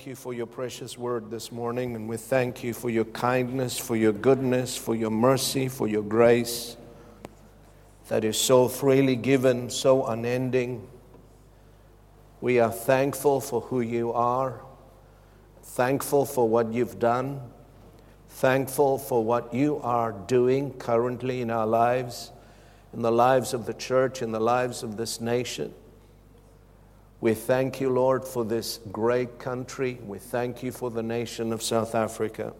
Thank you for your precious word this morning, and we thank you for your kindness, for your goodness, for your mercy, for your grace that is so freely given, so unending. We are thankful for who you are, thankful for what you've done, thankful for what you are doing currently in our lives, in the lives of the church, in the lives of this nation. We thank you, Lord, for this great country. We thank you for the nation of South Africa.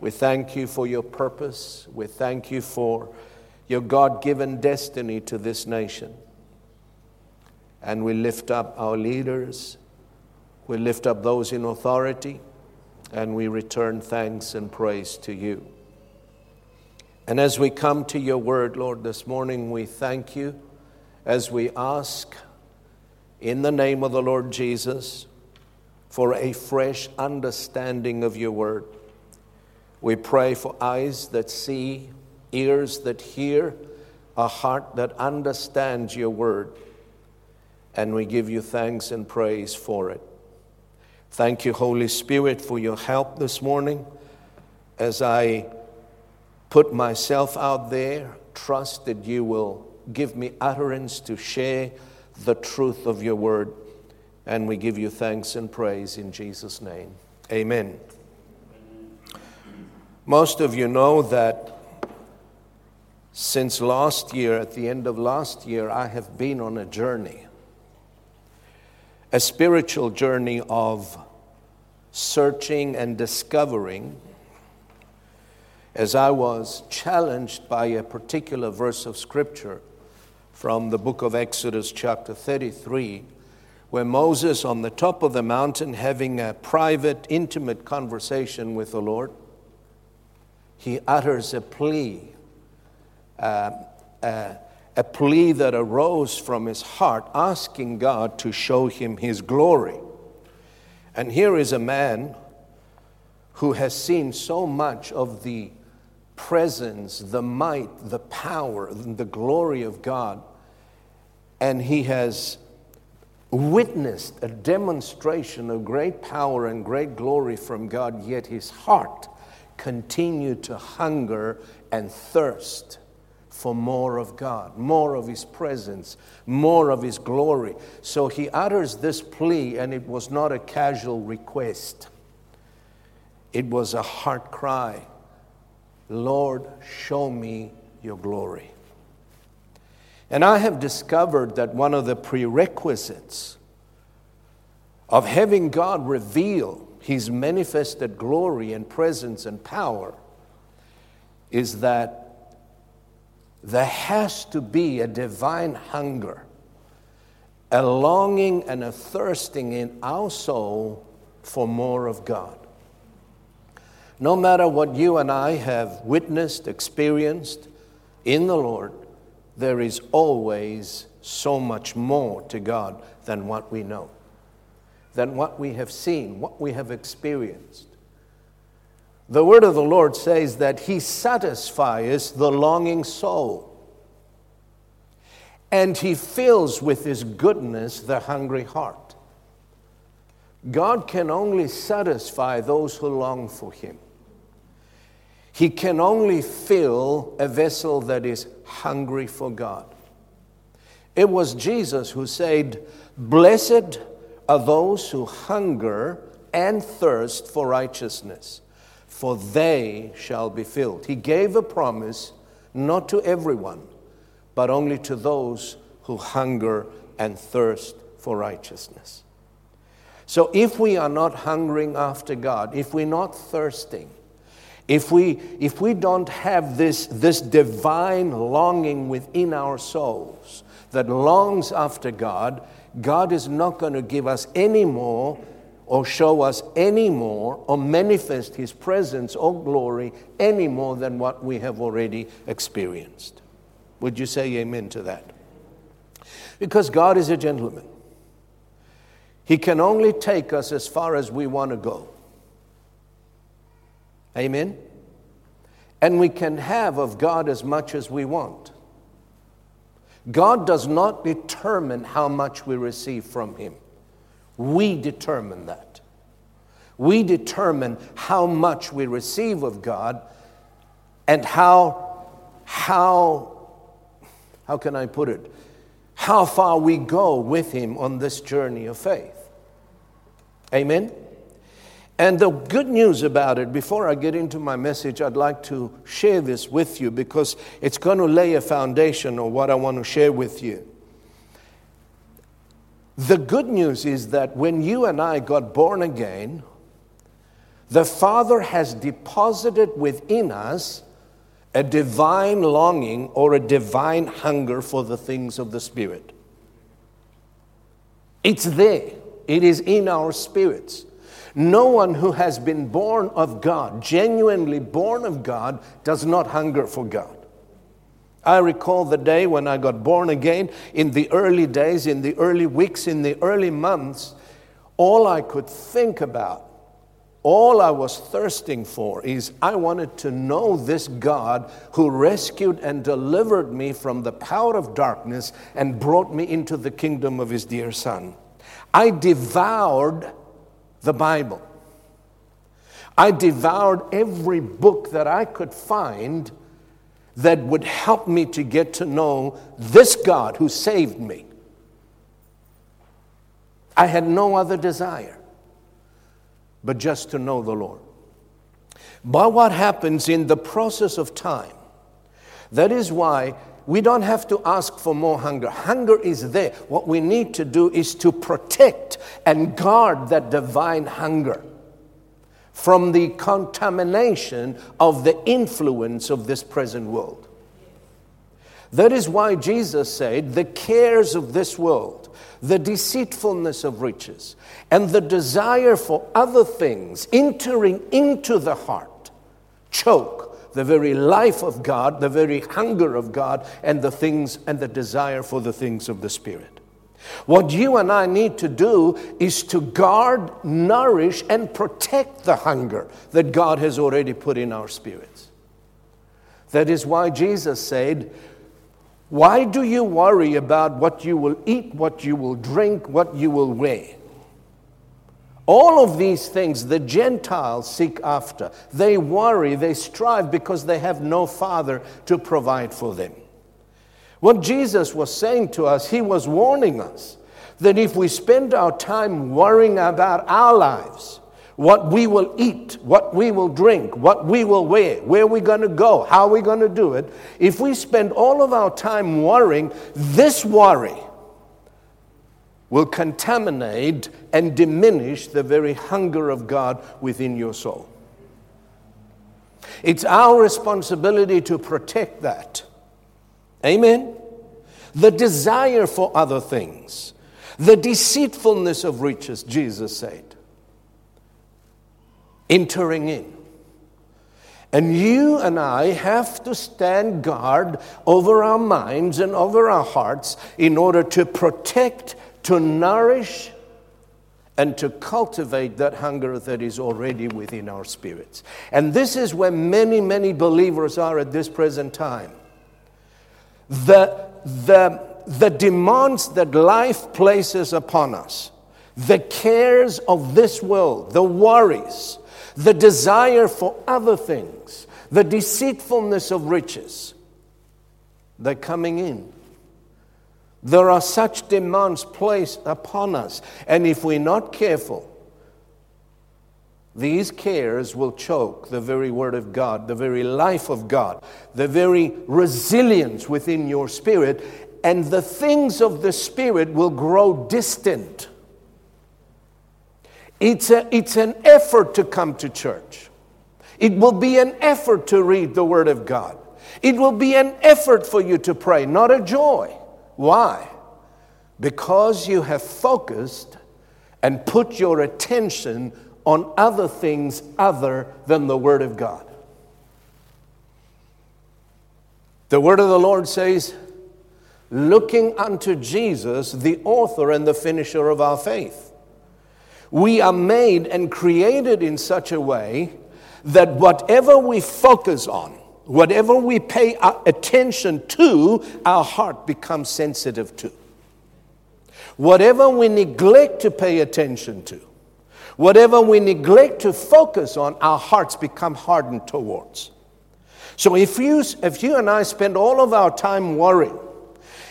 We thank you for your purpose. We thank you for your God given destiny to this nation. And we lift up our leaders. We lift up those in authority. And we return thanks and praise to you. And as we come to your word, Lord, this morning, we thank you as we ask in the name of the Lord Jesus for a fresh understanding of your word. We pray for eyes that see, ears that hear, a heart that understands your word. And we give you thanks and praise for it. Thank you, Holy Spirit, for your help this morning as I put myself out there. Trust that you will give me utterance to share the truth of your word. And we give you thanks and praise in Jesus' name. Amen. Most of you know that since last year, at the end of last year, I have been on a journey, a spiritual journey of searching and discovering as I was challenged by a particular verse of Scripture from the book of Exodus, chapter 33, where Moses, on the top of the mountain, having a private, intimate conversation with the Lord, he utters a plea, uh, uh, a plea that arose from his heart, asking God to show him his glory. And here is a man who has seen so much of the presence, the might, the power, the glory of God. And he has witnessed a demonstration of great power and great glory from God, yet his heart continued to hunger and thirst for more of God, more of His presence, more of His glory. So he utters this plea, and it was not a casual request, it was a heart cry Lord, show me your glory. And I have discovered that one of the prerequisites of having God reveal his manifested glory and presence and power is that there has to be a divine hunger, a longing and a thirsting in our soul for more of God. No matter what you and I have witnessed, experienced in the Lord, there is always so much more to God than what we know, than what we have seen, what we have experienced. The word of the Lord says that He satisfies the longing soul, and He fills with His goodness the hungry heart. God can only satisfy those who long for Him. He can only fill a vessel that is hungry for God. It was Jesus who said, Blessed are those who hunger and thirst for righteousness, for they shall be filled. He gave a promise not to everyone, but only to those who hunger and thirst for righteousness. So if we are not hungering after God, if we're not thirsting, if we, if we don't have this, this divine longing within our souls that longs after God, God is not going to give us any more or show us any more or manifest His presence or glory any more than what we have already experienced. Would you say amen to that? Because God is a gentleman. He can only take us as far as we want to go. Amen? And we can have of God as much as we want. God does not determine how much we receive from Him. We determine that. We determine how much we receive of God and how, how, how can I put it? How far we go with Him on this journey of faith. Amen? And the good news about it, before I get into my message, I'd like to share this with you because it's going to lay a foundation on what I want to share with you. The good news is that when you and I got born again, the Father has deposited within us a divine longing or a divine hunger for the things of the Spirit. It's there, it is in our spirits. No one who has been born of God, genuinely born of God, does not hunger for God. I recall the day when I got born again, in the early days, in the early weeks, in the early months, all I could think about, all I was thirsting for is I wanted to know this God who rescued and delivered me from the power of darkness and brought me into the kingdom of his dear Son. I devoured the Bible. I devoured every book that I could find that would help me to get to know this God who saved me. I had no other desire but just to know the Lord. But what happens in the process of time, that is why we don't have to ask for more hunger. Hunger is there. What we need to do is to protect and guard that divine hunger from the contamination of the influence of this present world. That is why Jesus said, The cares of this world, the deceitfulness of riches, and the desire for other things entering into the heart choke the very life of God, the very hunger of God, and the things and the desire for the things of the Spirit. What you and I need to do is to guard, nourish, and protect the hunger that God has already put in our spirits. That is why Jesus said, Why do you worry about what you will eat, what you will drink, what you will wear? All of these things the Gentiles seek after. They worry, they strive because they have no Father to provide for them. What Jesus was saying to us, he was warning us that if we spend our time worrying about our lives, what we will eat, what we will drink, what we will wear, where we're going to go, how we're going to do it, if we spend all of our time worrying, this worry will contaminate and diminish the very hunger of God within your soul. It's our responsibility to protect that. Amen? The desire for other things, the deceitfulness of riches, Jesus said, entering in. And you and I have to stand guard over our minds and over our hearts in order to protect to nourish and to cultivate that hunger that is already within our spirits. And this is where many, many believers are at this present time. The, the, the demands that life places upon us, the cares of this world, the worries, the desire for other things, the deceitfulness of riches, they're coming in there are such demands placed upon us. And if we're not careful, these cares will choke the very Word of God, the very life of God, the very resilience within your spirit, and the things of the Spirit will grow distant. It's, a, it's an effort to come to church. It will be an effort to read the Word of God. It will be an effort for you to pray, not a joy. Why? Because you have focused and put your attention on other things other than the Word of God. The Word of the Lord says, looking unto Jesus, the author and the finisher of our faith. We are made and created in such a way that whatever we focus on, whatever we pay attention to, our heart becomes sensitive to. Whatever we neglect to pay attention to, whatever we neglect to focus on, our hearts become hardened towards. So if you, if you and I spend all of our time worrying,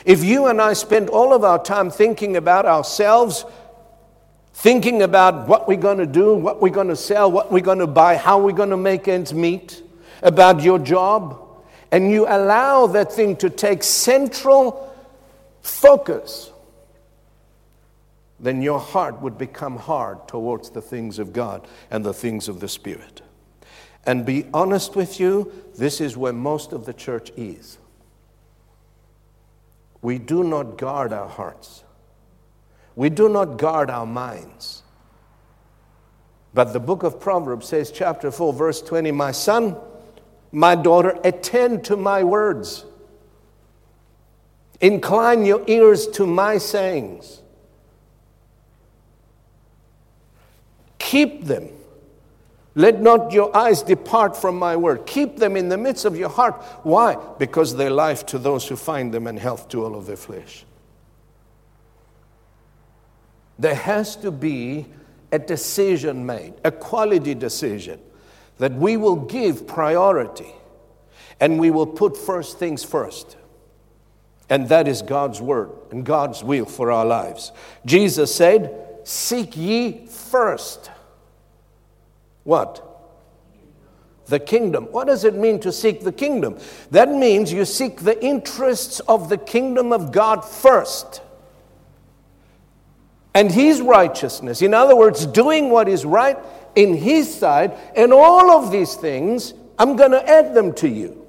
if you and I spend all of our time thinking about ourselves, thinking about what we're going to do, what we're going to sell, what we're going to buy, how we're going to make ends meet, about your job, and you allow that thing to take central focus, then your heart would become hard towards the things of God and the things of the Spirit. And be honest with you, this is where most of the church is. We do not guard our hearts. We do not guard our minds. But the book of Proverbs says, chapter 4, verse 20, My son, my daughter, attend to my words. Incline your ears to my sayings. Keep them. Let not your eyes depart from my word. Keep them in the midst of your heart. Why? Because they're life to those who find them and health to all of their flesh. There has to be a decision made, a quality decision that we will give priority and we will put first things first. And that is God's word and God's will for our lives. Jesus said, Seek ye first. What? The kingdom. What does it mean to seek the kingdom? That means you seek the interests of the kingdom of God first and his righteousness. In other words, doing what is right in His side, and all of these things, I'm going to add them to you.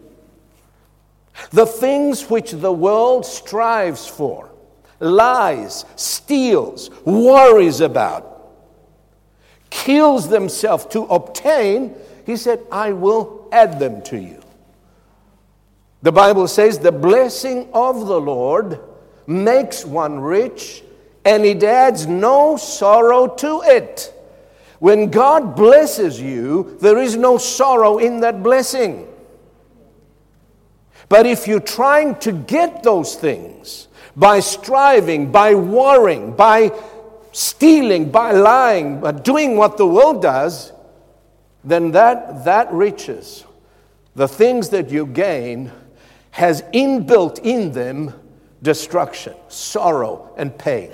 The things which the world strives for, lies, steals, worries about, kills themselves to obtain, He said, I will add them to you. The Bible says, the blessing of the Lord makes one rich, and it adds no sorrow to it. When God blesses you, there is no sorrow in that blessing. But if you're trying to get those things by striving, by warring, by stealing, by lying, by doing what the world does, then that, that riches, the things that you gain, has inbuilt in them destruction, sorrow, and pain.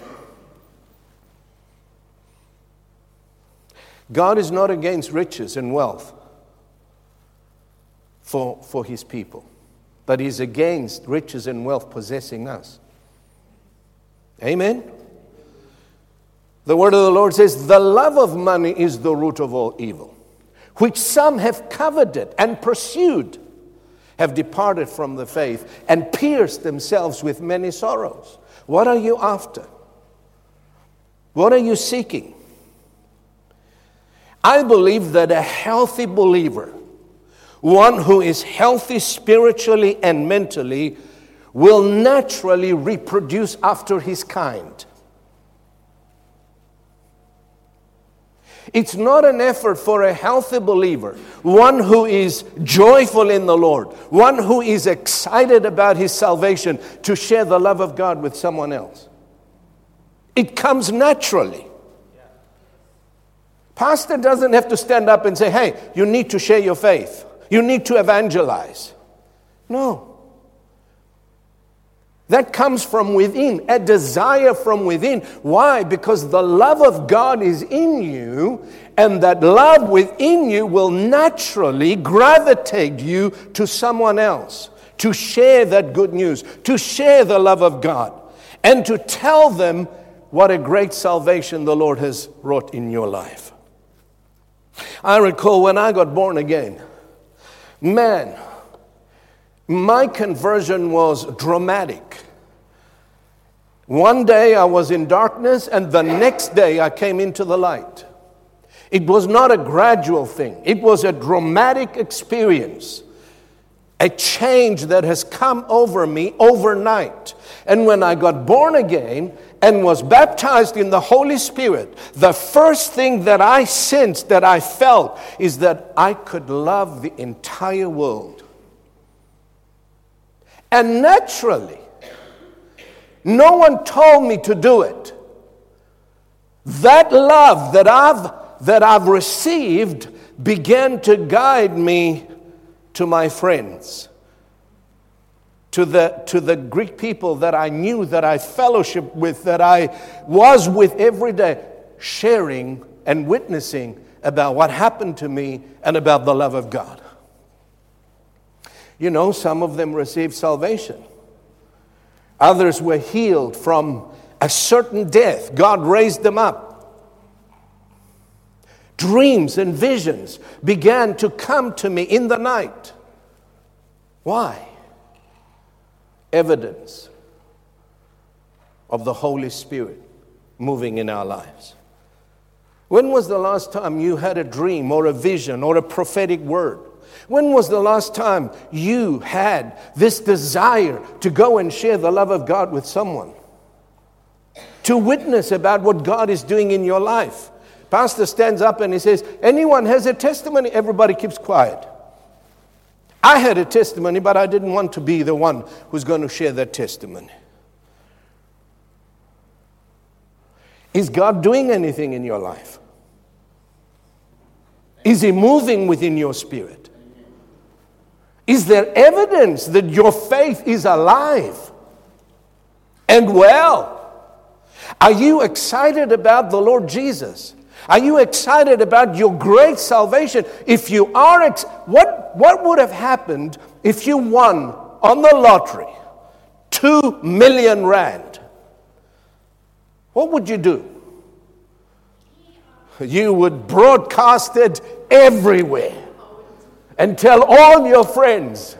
God is not against riches and wealth for, for his people, but he's against riches and wealth possessing us. Amen? The word of the Lord says, The love of money is the root of all evil, which some have coveted and pursued, have departed from the faith, and pierced themselves with many sorrows. What are you after? What are you seeking? I believe that a healthy believer, one who is healthy spiritually and mentally, will naturally reproduce after his kind. It's not an effort for a healthy believer, one who is joyful in the Lord, one who is excited about his salvation, to share the love of God with someone else. It comes naturally. Pastor doesn't have to stand up and say, hey, you need to share your faith. You need to evangelize. No. That comes from within, a desire from within. Why? Because the love of God is in you, and that love within you will naturally gravitate you to someone else to share that good news, to share the love of God, and to tell them what a great salvation the Lord has wrought in your life. I recall when I got born again, man, my conversion was dramatic. One day I was in darkness, and the next day I came into the light. It was not a gradual thing, it was a dramatic experience, a change that has come over me overnight. And when I got born again and was baptized in the Holy Spirit, the first thing that I sensed, that I felt, is that I could love the entire world. And naturally, no one told me to do it. That love that I've, that I've received began to guide me to my friends, to the, to the Greek people that I knew, that I fellowship with, that I was with every day, sharing and witnessing about what happened to me and about the love of God. You know, some of them received salvation. Others were healed from a certain death. God raised them up. Dreams and visions began to come to me in the night. Why? Evidence of the Holy Spirit moving in our lives. When was the last time you had a dream or a vision or a prophetic word? When was the last time you had this desire to go and share the love of God with someone? To witness about what God is doing in your life. Pastor stands up and he says, Anyone has a testimony? Everybody keeps quiet. I had a testimony, but I didn't want to be the one who's going to share that testimony. Is God doing anything in your life? Is He moving within your spirit? Is there evidence that your faith is alive and well? Are you excited about the Lord Jesus? Are you excited about your great salvation? If you are, ex- what, what would have happened if you won on the lottery two million rand? What would you do? You would broadcast it everywhere and tell all your friends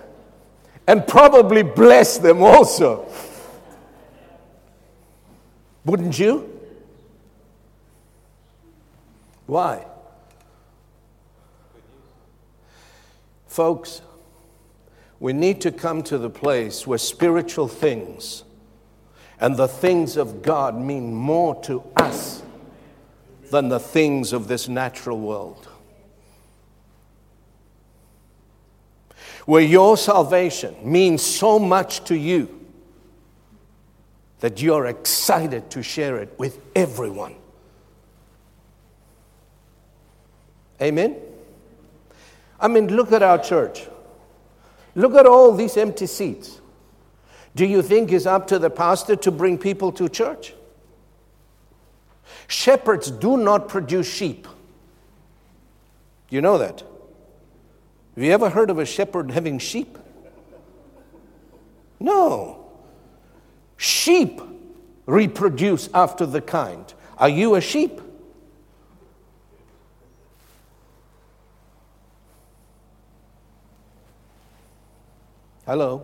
and probably bless them also. Wouldn't you? Why? Folks, we need to come to the place where spiritual things and the things of God mean more to us than the things of this natural world. where your salvation means so much to you that you're excited to share it with everyone. Amen? I mean, look at our church. Look at all these empty seats. Do you think it's up to the pastor to bring people to church? Shepherds do not produce sheep. You know that? Have you ever heard of a shepherd having sheep? No. Sheep reproduce after the kind. Are you a sheep? Hello.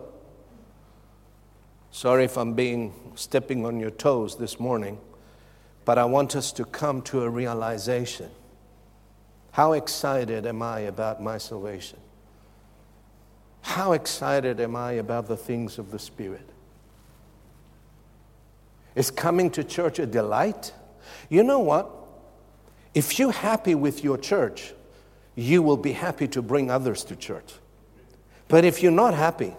Sorry if I'm being stepping on your toes this morning, but I want us to come to a realization. How excited am I about my salvation? How excited am I about the things of the Spirit? Is coming to church a delight? You know what? If you're happy with your church, you will be happy to bring others to church. But if you're not happy,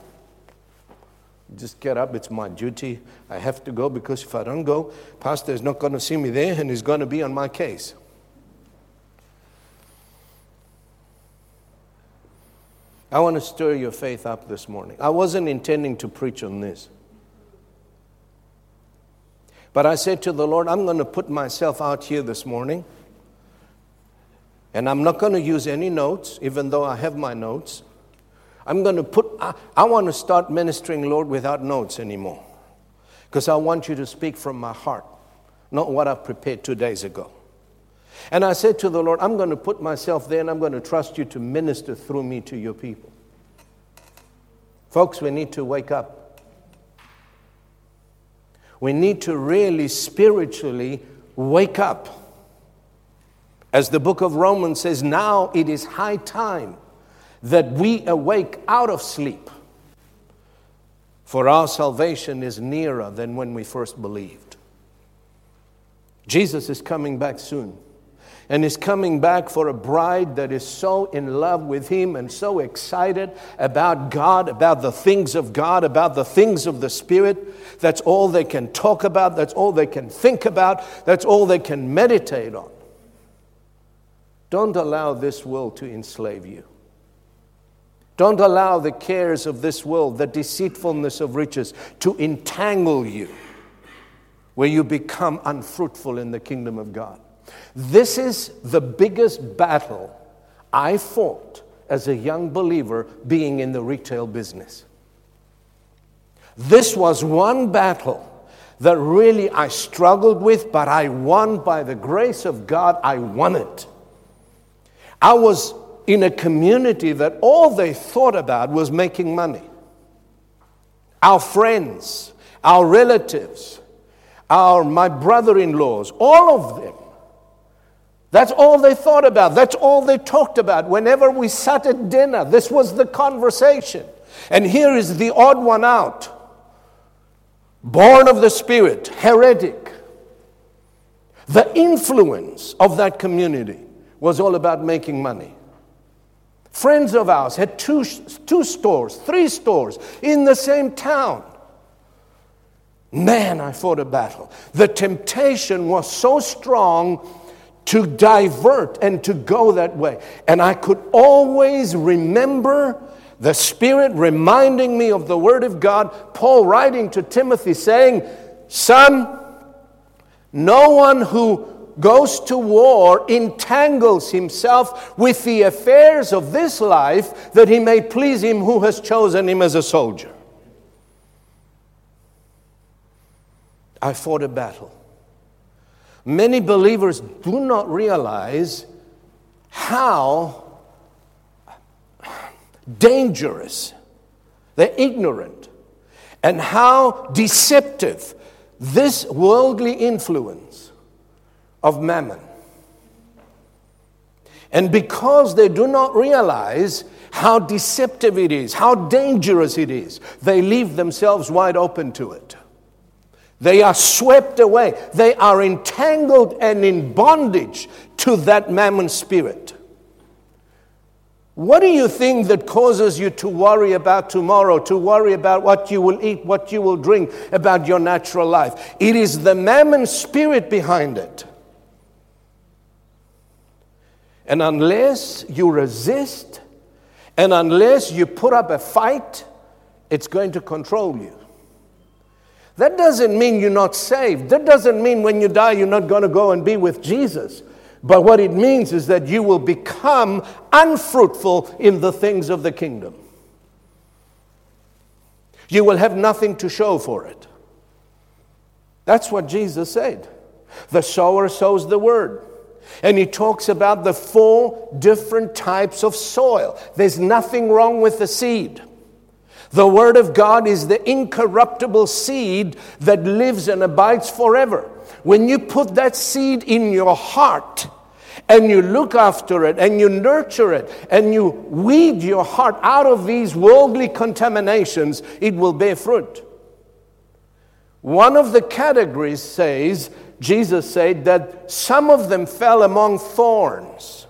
just get up. It's my duty. I have to go because if I don't go, Pastor is not going to see me there and he's going to be on my case. I want to stir your faith up this morning. I wasn't intending to preach on this. But I said to the Lord, I'm going to put myself out here this morning. And I'm not going to use any notes, even though I have my notes. I'm going to put, I, I want to start ministering, Lord, without notes anymore. Because I want you to speak from my heart, not what I prepared two days ago. And I said to the Lord, I'm going to put myself there and I'm going to trust you to minister through me to your people. Folks, we need to wake up. We need to really spiritually wake up. As the book of Romans says, now it is high time that we awake out of sleep. For our salvation is nearer than when we first believed. Jesus is coming back soon and is coming back for a bride that is so in love with him and so excited about God, about the things of God, about the things of the Spirit. That's all they can talk about, that's all they can think about, that's all they can meditate on. Don't allow this world to enslave you. Don't allow the cares of this world, the deceitfulness of riches, to entangle you where you become unfruitful in the kingdom of God. This is the biggest battle I fought as a young believer being in the retail business. This was one battle that really I struggled with, but I won by the grace of God. I won it. I was in a community that all they thought about was making money. Our friends, our relatives, our my brother-in-laws, all of them that's all they thought about. That's all they talked about. Whenever we sat at dinner, this was the conversation. And here is the odd one out born of the Spirit, heretic. The influence of that community was all about making money. Friends of ours had two, two stores, three stores in the same town. Man, I fought a battle. The temptation was so strong to divert and to go that way. And I could always remember the Spirit reminding me of the Word of God, Paul writing to Timothy saying, Son, no one who goes to war entangles himself with the affairs of this life that he may please him who has chosen him as a soldier. I fought a battle. Many believers do not realize how dangerous, they're ignorant, and how deceptive this worldly influence of mammon. And because they do not realize how deceptive it is, how dangerous it is, they leave themselves wide open to it. They are swept away. They are entangled and in bondage to that mammon spirit. What do you think that causes you to worry about tomorrow, to worry about what you will eat, what you will drink, about your natural life? It is the mammon spirit behind it. And unless you resist, and unless you put up a fight, it's going to control you. That doesn't mean you're not saved. That doesn't mean when you die you're not going to go and be with Jesus. But what it means is that you will become unfruitful in the things of the kingdom. You will have nothing to show for it. That's what Jesus said. The sower sows the word. And he talks about the four different types of soil. There's nothing wrong with the seed. The Word of God is the incorruptible seed that lives and abides forever. When you put that seed in your heart, and you look after it and you nurture it and you weed your heart out of these worldly contaminations, it will bear fruit. One of the categories says, Jesus said that some of them fell among thorns.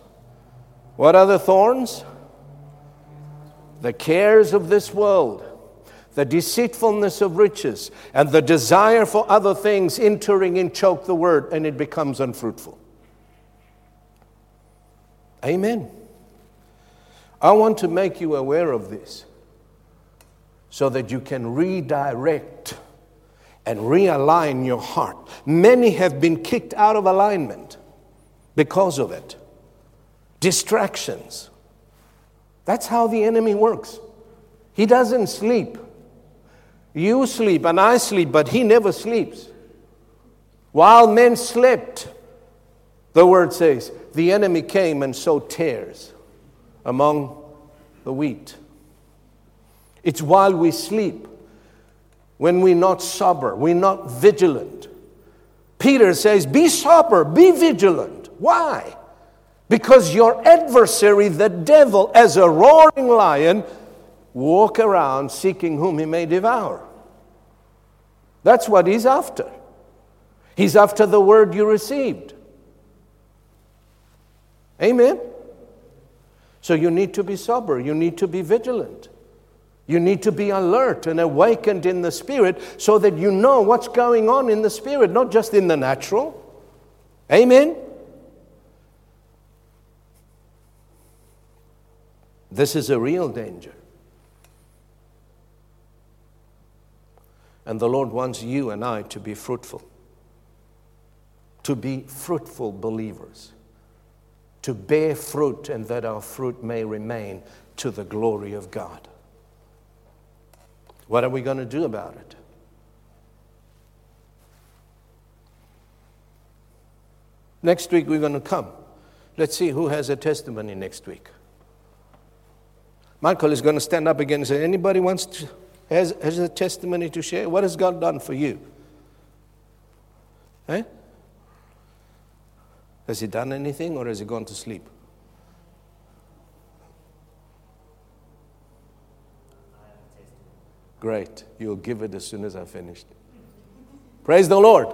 What are the thorns? the cares of this world, the deceitfulness of riches, and the desire for other things entering and choke the word, and it becomes unfruitful. Amen. I want to make you aware of this so that you can redirect and realign your heart. Many have been kicked out of alignment because of it. Distractions that's how the enemy works. He doesn't sleep. You sleep and I sleep, but he never sleeps. While men slept, The word says, the enemy came and sowed tares among the wheat. It's while we sleep, when we're not sober, we're not vigilant. Peter says, Be sober, be vigilant. Why? Because your adversary, the devil, as a roaring lion, walk around seeking whom he may devour. That's what he's after. He's after the word you received. Amen? So you need to be sober, you need to be vigilant. You need to be alert and awakened in the spirit so that you know what's going on in the spirit, not just in the natural. Amen? This is a real danger. And the Lord wants you and I to be fruitful, to be fruitful believers, to bear fruit, and that our fruit may remain to the glory of God. What are we going to do about it? Next week, we're going to come. Let's see who has a testimony next week. Michael is going to stand up again and say, Anybody wants to, has, has a testimony to share? What has God done for you? Eh? Has he done anything or has he gone to sleep? Great. You'll give it as soon as I finished. Praise the Lord.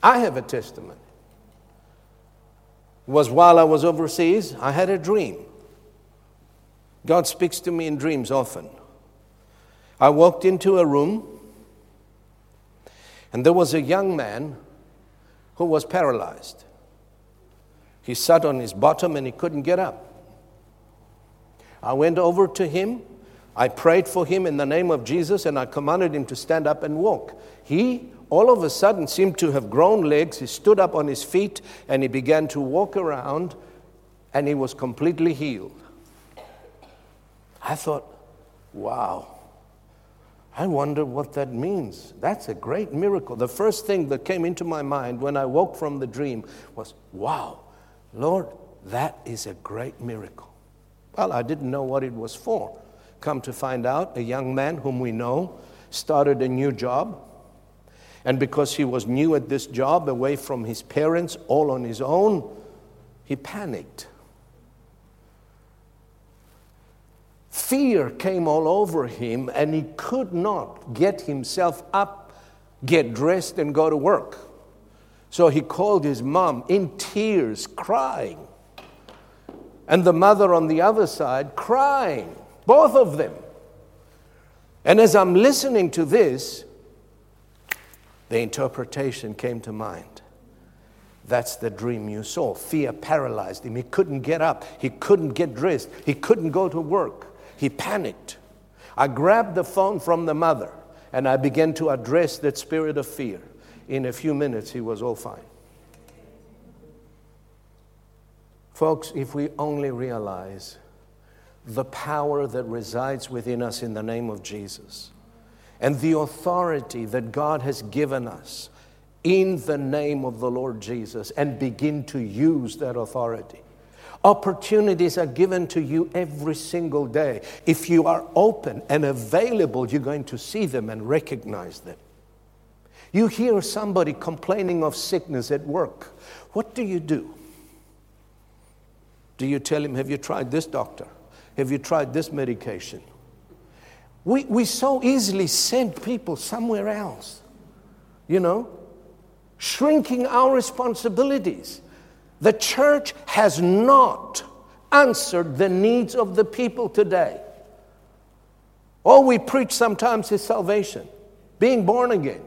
I have a testimony. It was while I was overseas, I had a dream. God speaks to me in dreams often. I walked into a room, and there was a young man who was paralyzed. He sat on his bottom and he couldn't get up. I went over to him I prayed for him in the name of Jesus and I commanded him to stand up and walk. He all of a sudden seemed to have grown legs. He stood up on his feet and he began to walk around and he was completely healed. I thought, wow. I wonder what that means. That's a great miracle. The first thing that came into my mind when I woke from the dream was, wow, Lord, that is a great miracle. Well, I didn't know what it was for. Come to find out, a young man whom we know started a new job. And because he was new at this job, away from his parents, all on his own, he panicked. Fear came all over him, and he could not get himself up, get dressed, and go to work. So he called his mom in tears, crying. And the mother on the other side, crying. Both of them. And as I'm listening to this, the interpretation came to mind. That's the dream you saw. Fear paralyzed him. He couldn't get up. He couldn't get dressed. He couldn't go to work. He panicked. I grabbed the phone from the mother and I began to address that spirit of fear. In a few minutes, he was all fine. Folks, if we only realize the power that resides within us in the name of Jesus and the authority that God has given us in the name of the Lord Jesus and begin to use that authority. Opportunities are given to you every single day. If you are open and available, you're going to see them and recognize them. You hear somebody complaining of sickness at work. What do you do? Do you tell him, Have you tried this doctor? Have you tried this medication? We, we so easily send people somewhere else, you know, shrinking our responsibilities. The church has not answered the needs of the people today. All we preach sometimes is salvation, being born again.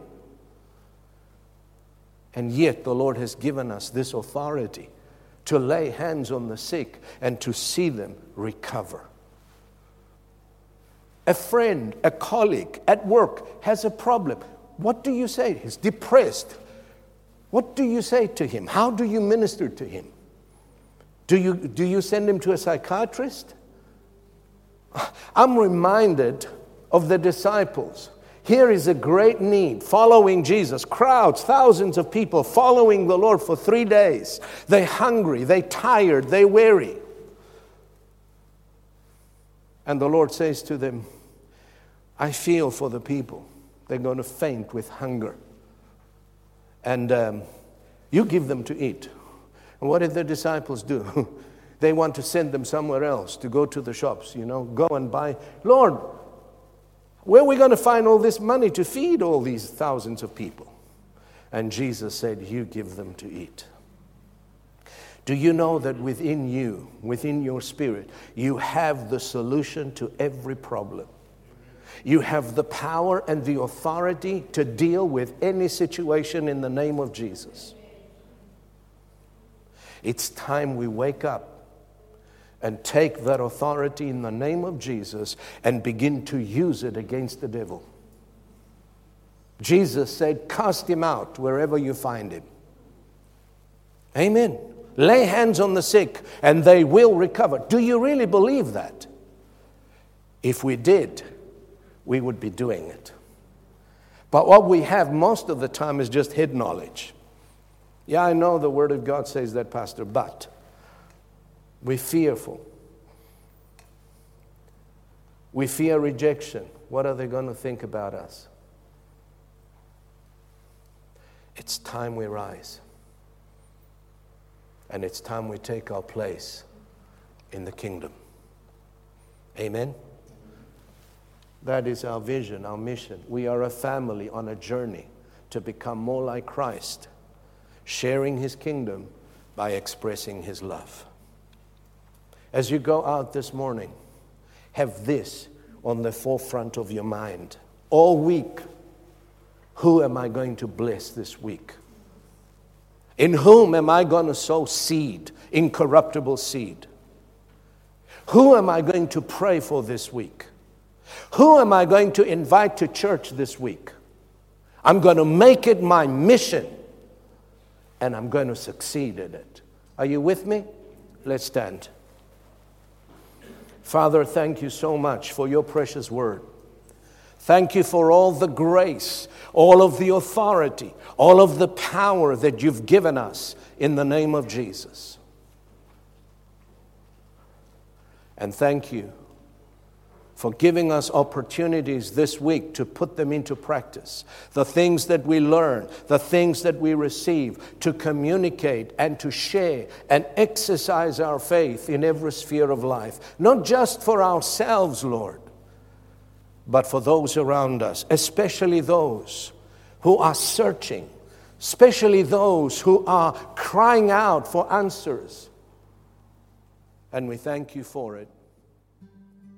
And yet, the Lord has given us this authority to lay hands on the sick and to see them recover. A friend, a colleague at work has a problem. What do you say? He's depressed. What do you say to him? How do you minister to him? Do you, do you send him to a psychiatrist? I'm reminded of the disciples. Here is a great need following Jesus. Crowds, thousands of people following the Lord for three days. They hungry, they tired, they weary. And the Lord says to them, I feel for the people. They're going to faint with hunger. And um, you give them to eat. And what did the disciples do? they want to send them somewhere else to go to the shops, you know, go and buy. Lord, where are we going to find all this money to feed all these thousands of people? And Jesus said, You give them to eat. Do you know that within you, within your spirit, you have the solution to every problem? You have the power and the authority to deal with any situation in the name of Jesus. It's time we wake up and take that authority in the name of Jesus and begin to use it against the devil. Jesus said, Cast him out wherever you find him. Amen. Lay hands on the sick and they will recover. Do you really believe that? If we did, we would be doing it. But what we have most of the time is just head knowledge. Yeah, I know the Word of God says that, Pastor, but we're fearful. We fear rejection. What are they going to think about us? It's time we rise. And it's time we take our place in the kingdom. Amen? That is our vision, our mission. We are a family on a journey to become more like Christ, sharing his kingdom by expressing his love. As you go out this morning, have this on the forefront of your mind. All week, who am I going to bless this week? In whom am I going to sow seed, incorruptible seed? Who am I going to pray for this week? Who am I going to invite to church this week? I'm going to make it my mission and I'm going to succeed in it. Are you with me? Let's stand. Father, thank you so much for your precious word. Thank you for all the grace, all of the authority, all of the power that you've given us in the name of Jesus. And thank you for giving us opportunities this week to put them into practice. The things that we learn, the things that we receive, to communicate and to share and exercise our faith in every sphere of life. Not just for ourselves, Lord, but for those around us, especially those who are searching, especially those who are crying out for answers. And we thank you for it